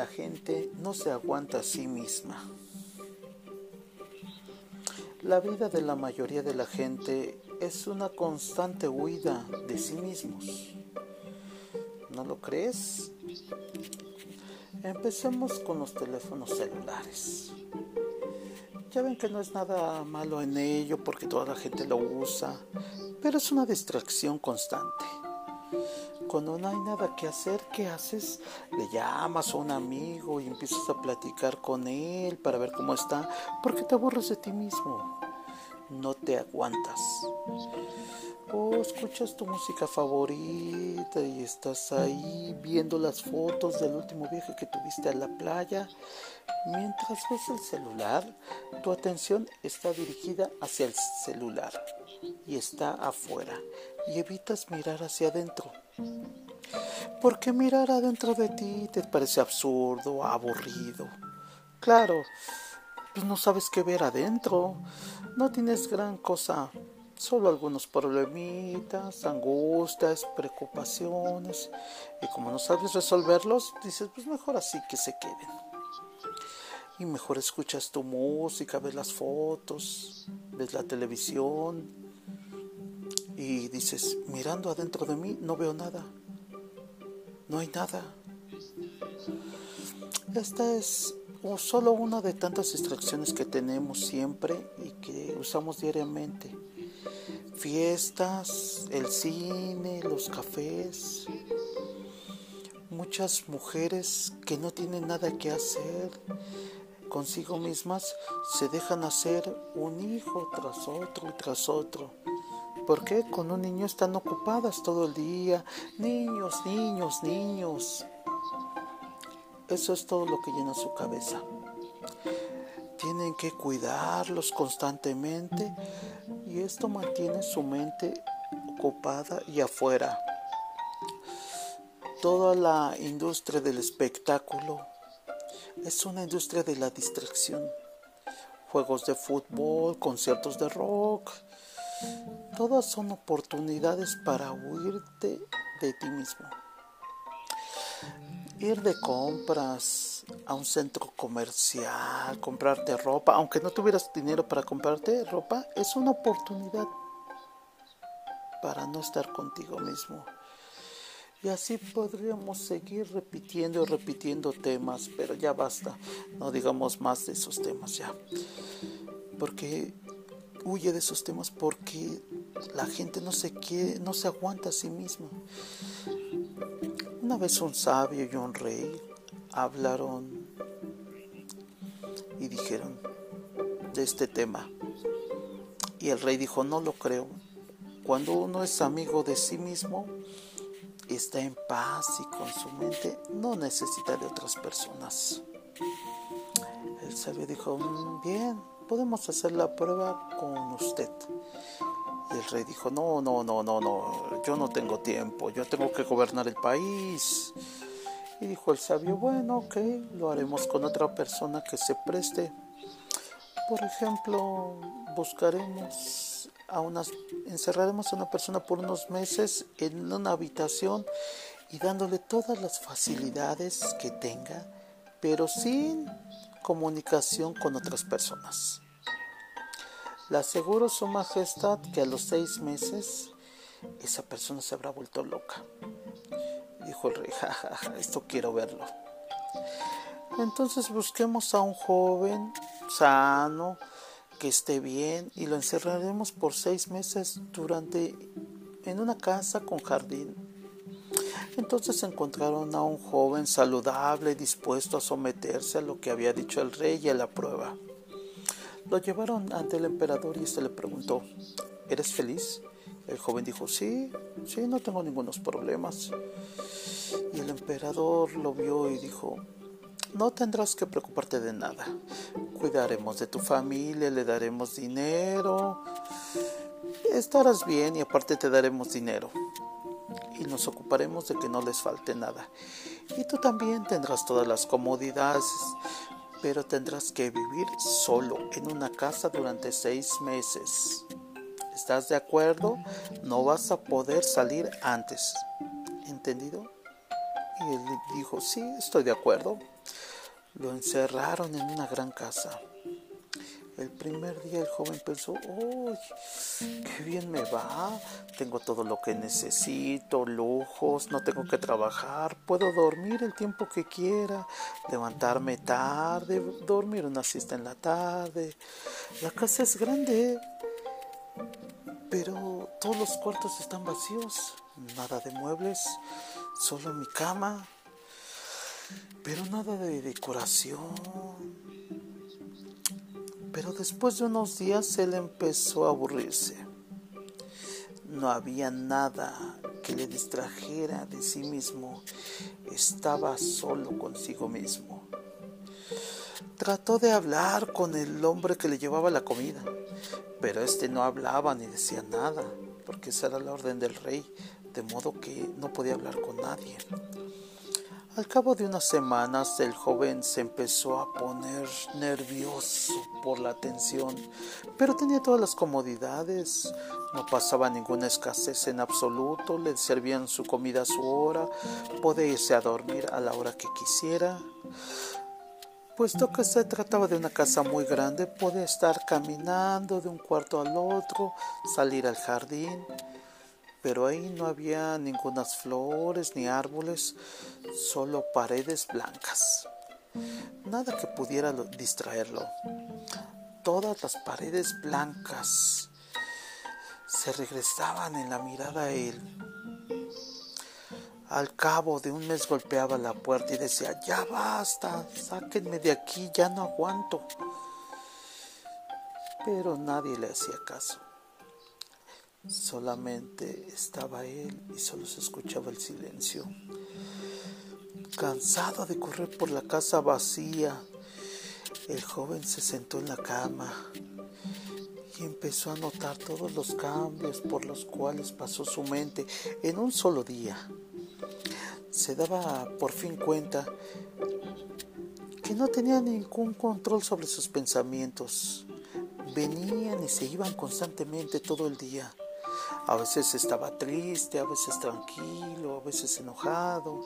la gente no se aguanta a sí misma. La vida de la mayoría de la gente es una constante huida de sí mismos. ¿No lo crees? Empecemos con los teléfonos celulares. Ya ven que no es nada malo en ello porque toda la gente lo usa, pero es una distracción constante. Cuando no hay nada que hacer, ¿qué haces? Le llamas a un amigo y empiezas a platicar con él para ver cómo está, porque te aburres de ti mismo. No te aguantas. O escuchas tu música favorita y estás ahí viendo las fotos del último viaje que tuviste a la playa. Mientras ves el celular, tu atención está dirigida hacia el celular y está afuera y evitas mirar hacia adentro. Porque mirar adentro de ti te parece absurdo, aburrido. Claro, pues no sabes qué ver adentro. No tienes gran cosa solo algunos problemitas, angustias, preocupaciones, y como no sabes resolverlos, dices, pues mejor así que se queden. Y mejor escuchas tu música, ves las fotos, ves la televisión, y dices, mirando adentro de mí no veo nada, no hay nada. Esta es solo una de tantas distracciones que tenemos siempre y que usamos diariamente fiestas, el cine, los cafés. Muchas mujeres que no tienen nada que hacer consigo mismas se dejan hacer un hijo tras otro y tras otro. porque Con un niño están ocupadas todo el día. Niños, niños, niños. Eso es todo lo que llena su cabeza. Tienen que cuidarlos constantemente y esto mantiene su mente ocupada y afuera. Toda la industria del espectáculo es una industria de la distracción. Juegos de fútbol, conciertos de rock, todas son oportunidades para huirte de ti mismo. Ir de compras a un centro comercial, comprarte ropa, aunque no tuvieras dinero para comprarte ropa, es una oportunidad para no estar contigo mismo. Y así podríamos seguir repitiendo y repitiendo temas, pero ya basta, no digamos más de esos temas ya. Porque huye de esos temas porque la gente no se quiere, no se aguanta a sí misma. Una vez un sabio y un rey hablaron y dijeron de este tema. Y el rey dijo, no lo creo. Cuando uno es amigo de sí mismo, está en paz y con su mente no necesita de otras personas. El sabio dijo, mm, bien, podemos hacer la prueba con usted. El rey dijo, no, no, no, no, no, yo no tengo tiempo, yo tengo que gobernar el país. Y dijo el sabio, bueno, ok, lo haremos con otra persona que se preste. Por ejemplo, buscaremos a unas, encerraremos a una persona por unos meses en una habitación y dándole todas las facilidades que tenga, pero sin comunicación con otras personas. Le aseguro su majestad que a los seis meses esa persona se habrá vuelto loca. Dijo el rey, jajaja, esto quiero verlo. Entonces busquemos a un joven sano, que esté bien, y lo encerraremos por seis meses durante en una casa con jardín. Entonces encontraron a un joven saludable, dispuesto a someterse a lo que había dicho el rey y a la prueba. Lo llevaron ante el emperador y este le preguntó, ¿eres feliz? El joven dijo, sí, sí, no tengo ningunos problemas. Y el emperador lo vio y dijo, no tendrás que preocuparte de nada. Cuidaremos de tu familia, le daremos dinero. Estarás bien y aparte te daremos dinero. Y nos ocuparemos de que no les falte nada. Y tú también tendrás todas las comodidades pero tendrás que vivir solo en una casa durante seis meses. ¿Estás de acuerdo? No vas a poder salir antes. ¿Entendido? Y él dijo, sí, estoy de acuerdo. Lo encerraron en una gran casa. El primer día el joven pensó, ¡Uy! ¡Qué bien me va! Tengo todo lo que necesito, lujos, no tengo que trabajar, puedo dormir el tiempo que quiera, levantarme tarde, dormir una siesta en la tarde. La casa es grande, pero todos los cuartos están vacíos, nada de muebles, solo mi cama, pero nada de decoración pero después de unos días él empezó a aburrirse. No había nada que le distrajera de sí mismo. Estaba solo consigo mismo. Trató de hablar con el hombre que le llevaba la comida, pero este no hablaba ni decía nada, porque esa era la orden del rey, de modo que no podía hablar con nadie. Al cabo de unas semanas el joven se empezó a poner nervioso por la tensión, pero tenía todas las comodidades, no pasaba ninguna escasez en absoluto, le servían su comida a su hora, podía irse a dormir a la hora que quisiera. Puesto que se trataba de una casa muy grande, podía estar caminando de un cuarto al otro, salir al jardín, pero ahí no había ninguna flores ni árboles, solo paredes blancas. Nada que pudiera distraerlo. Todas las paredes blancas se regresaban en la mirada a él. Al cabo de un mes golpeaba la puerta y decía, ya basta, sáquenme de aquí, ya no aguanto. Pero nadie le hacía caso. Solamente estaba él y solo se escuchaba el silencio. Cansado de correr por la casa vacía, el joven se sentó en la cama y empezó a notar todos los cambios por los cuales pasó su mente en un solo día. Se daba por fin cuenta que no tenía ningún control sobre sus pensamientos. Venían y se iban constantemente todo el día. A veces estaba triste, a veces tranquilo, a veces enojado.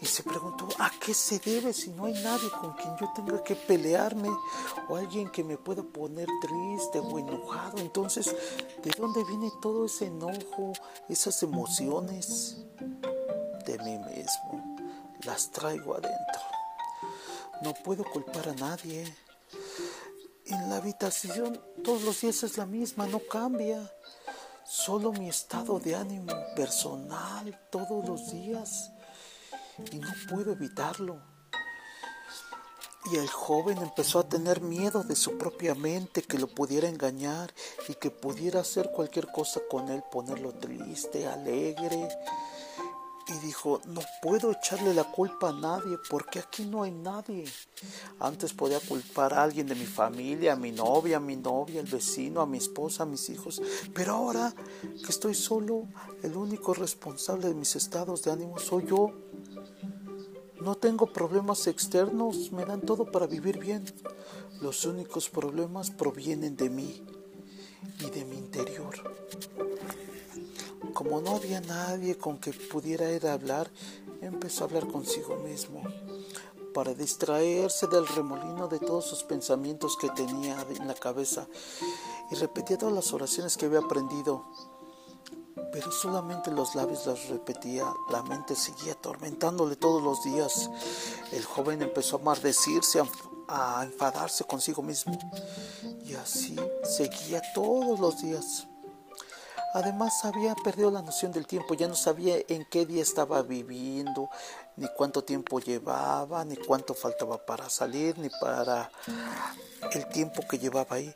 Y se preguntó, ¿a qué se debe si no hay nadie con quien yo tenga que pelearme o alguien que me pueda poner triste o enojado? Entonces, ¿de dónde viene todo ese enojo, esas emociones? De mí mismo. Las traigo adentro. No puedo culpar a nadie. En la habitación todos los días es la misma, no cambia. Solo mi estado de ánimo personal todos los días y no puedo evitarlo. Y el joven empezó a tener miedo de su propia mente, que lo pudiera engañar y que pudiera hacer cualquier cosa con él, ponerlo triste, alegre, y dijo, no puedo echarle la culpa a nadie porque aquí no hay nadie. Antes podía culpar a alguien de mi familia, a mi novia, a mi novia, al vecino, a mi esposa, a mis hijos. Pero ahora que estoy solo, el único responsable de mis estados de ánimo soy yo. No tengo problemas externos, me dan todo para vivir bien. Los únicos problemas provienen de mí y de mi interior. Como no había nadie con que pudiera ir a hablar, empezó a hablar consigo mismo para distraerse del remolino de todos sus pensamientos que tenía en la cabeza y repetía todas las oraciones que había aprendido. Pero solamente los labios las repetía, la mente seguía atormentándole todos los días. El joven empezó a maldecirse, a enfadarse consigo mismo y así seguía todos los días. Además había perdido la noción del tiempo, ya no sabía en qué día estaba viviendo, ni cuánto tiempo llevaba, ni cuánto faltaba para salir, ni para el tiempo que llevaba ahí.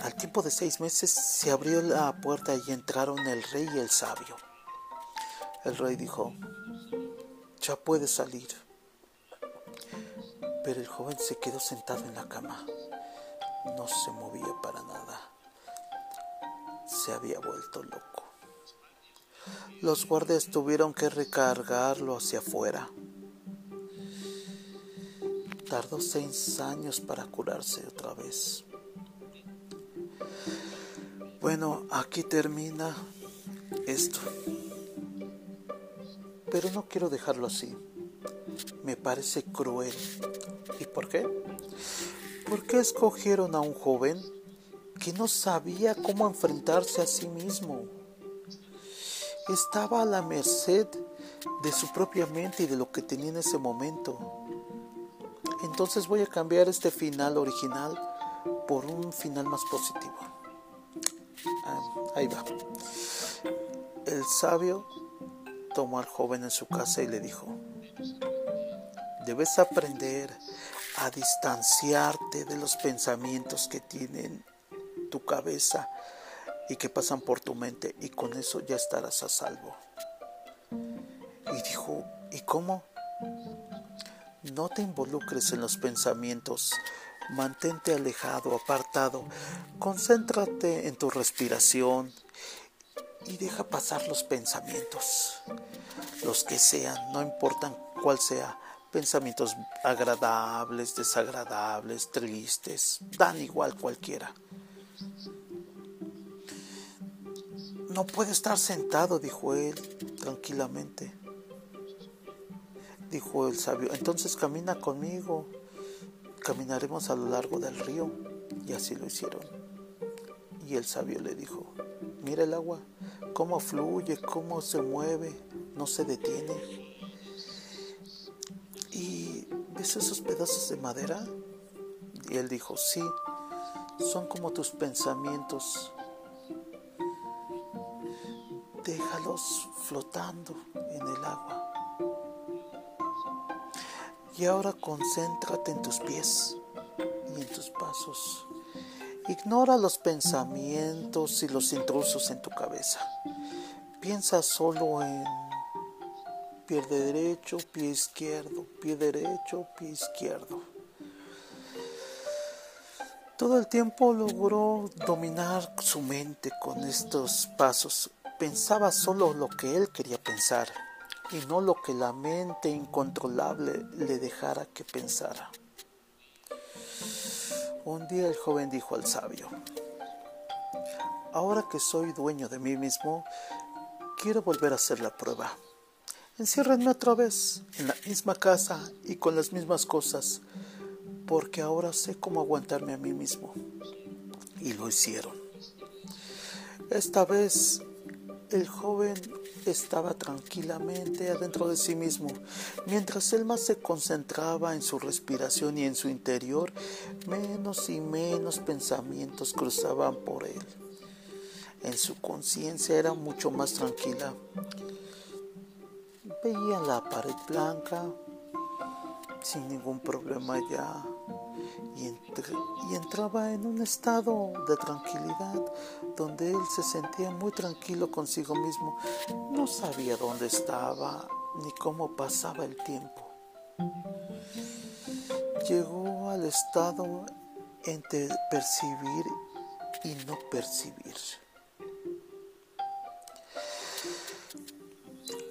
Al tiempo de seis meses se abrió la puerta y entraron el rey y el sabio. El rey dijo, ya puedes salir. Pero el joven se quedó sentado en la cama. No se movía para nada se había vuelto loco. Los guardias tuvieron que recargarlo hacia afuera. Tardó seis años para curarse otra vez. Bueno, aquí termina esto. Pero no quiero dejarlo así. Me parece cruel ¿Y por qué? ¿Por qué escogieron a un joven que no sabía cómo enfrentarse a sí mismo? Estaba a la merced de su propia mente y de lo que tenía en ese momento. Entonces voy a cambiar este final original por un final más positivo. Ah, ahí va. El sabio tomó al joven en su casa y le dijo, debes aprender a distanciarte de los pensamientos que tienen tu cabeza y que pasan por tu mente y con eso ya estarás a salvo. Y dijo, ¿y cómo? No te involucres en los pensamientos, mantente alejado, apartado, concéntrate en tu respiración y deja pasar los pensamientos, los que sean, no importan cuál sea, pensamientos agradables, desagradables, tristes, dan igual cualquiera. No puede estar sentado, dijo él tranquilamente. Dijo el sabio, entonces camina conmigo, caminaremos a lo largo del río. Y así lo hicieron. Y el sabio le dijo, mira el agua, cómo fluye, cómo se mueve, no se detiene. ¿Y ves esos pedazos de madera? Y él dijo, sí, son como tus pensamientos déjalos flotando en el agua. Y ahora concéntrate en tus pies y en tus pasos. Ignora los pensamientos y los intrusos en tu cabeza. Piensa solo en pie derecho, pie izquierdo, pie derecho, pie izquierdo. Todo el tiempo logró dominar su mente con estos pasos pensaba solo lo que él quería pensar y no lo que la mente incontrolable le dejara que pensara. Un día el joven dijo al sabio, ahora que soy dueño de mí mismo, quiero volver a hacer la prueba. Enciérrenme otra vez en la misma casa y con las mismas cosas, porque ahora sé cómo aguantarme a mí mismo. Y lo hicieron. Esta vez el joven estaba tranquilamente adentro de sí mismo. Mientras él más se concentraba en su respiración y en su interior, menos y menos pensamientos cruzaban por él. En su conciencia era mucho más tranquila. Veía la pared blanca sin ningún problema ya y, entraba en un estado de tranquilidad donde él se sentía muy tranquilo consigo mismo. No sabía dónde estaba ni cómo pasaba el tiempo. Llegó al estado entre percibir y no percibir.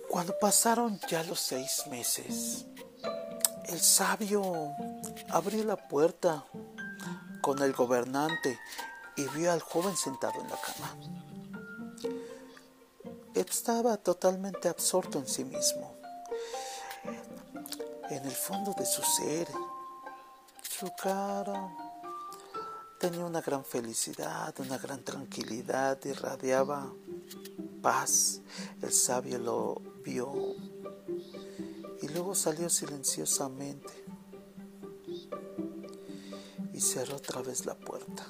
Cuando pasaron ya los seis meses, el sabio abrió la puerta con el gobernante y vio al joven sentado en la cama. Estaba totalmente absorto en sí mismo. En el fondo de su ser, su cara tenía una gran felicidad, una gran tranquilidad, irradiaba paz. El sabio lo vio luego salió silenciosamente y cerró otra vez la puerta.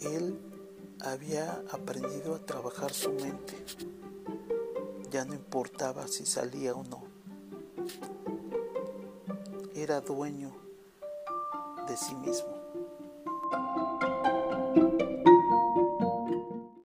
Él había aprendido a trabajar su mente. Ya no importaba si salía o no. Era dueño de sí mismo.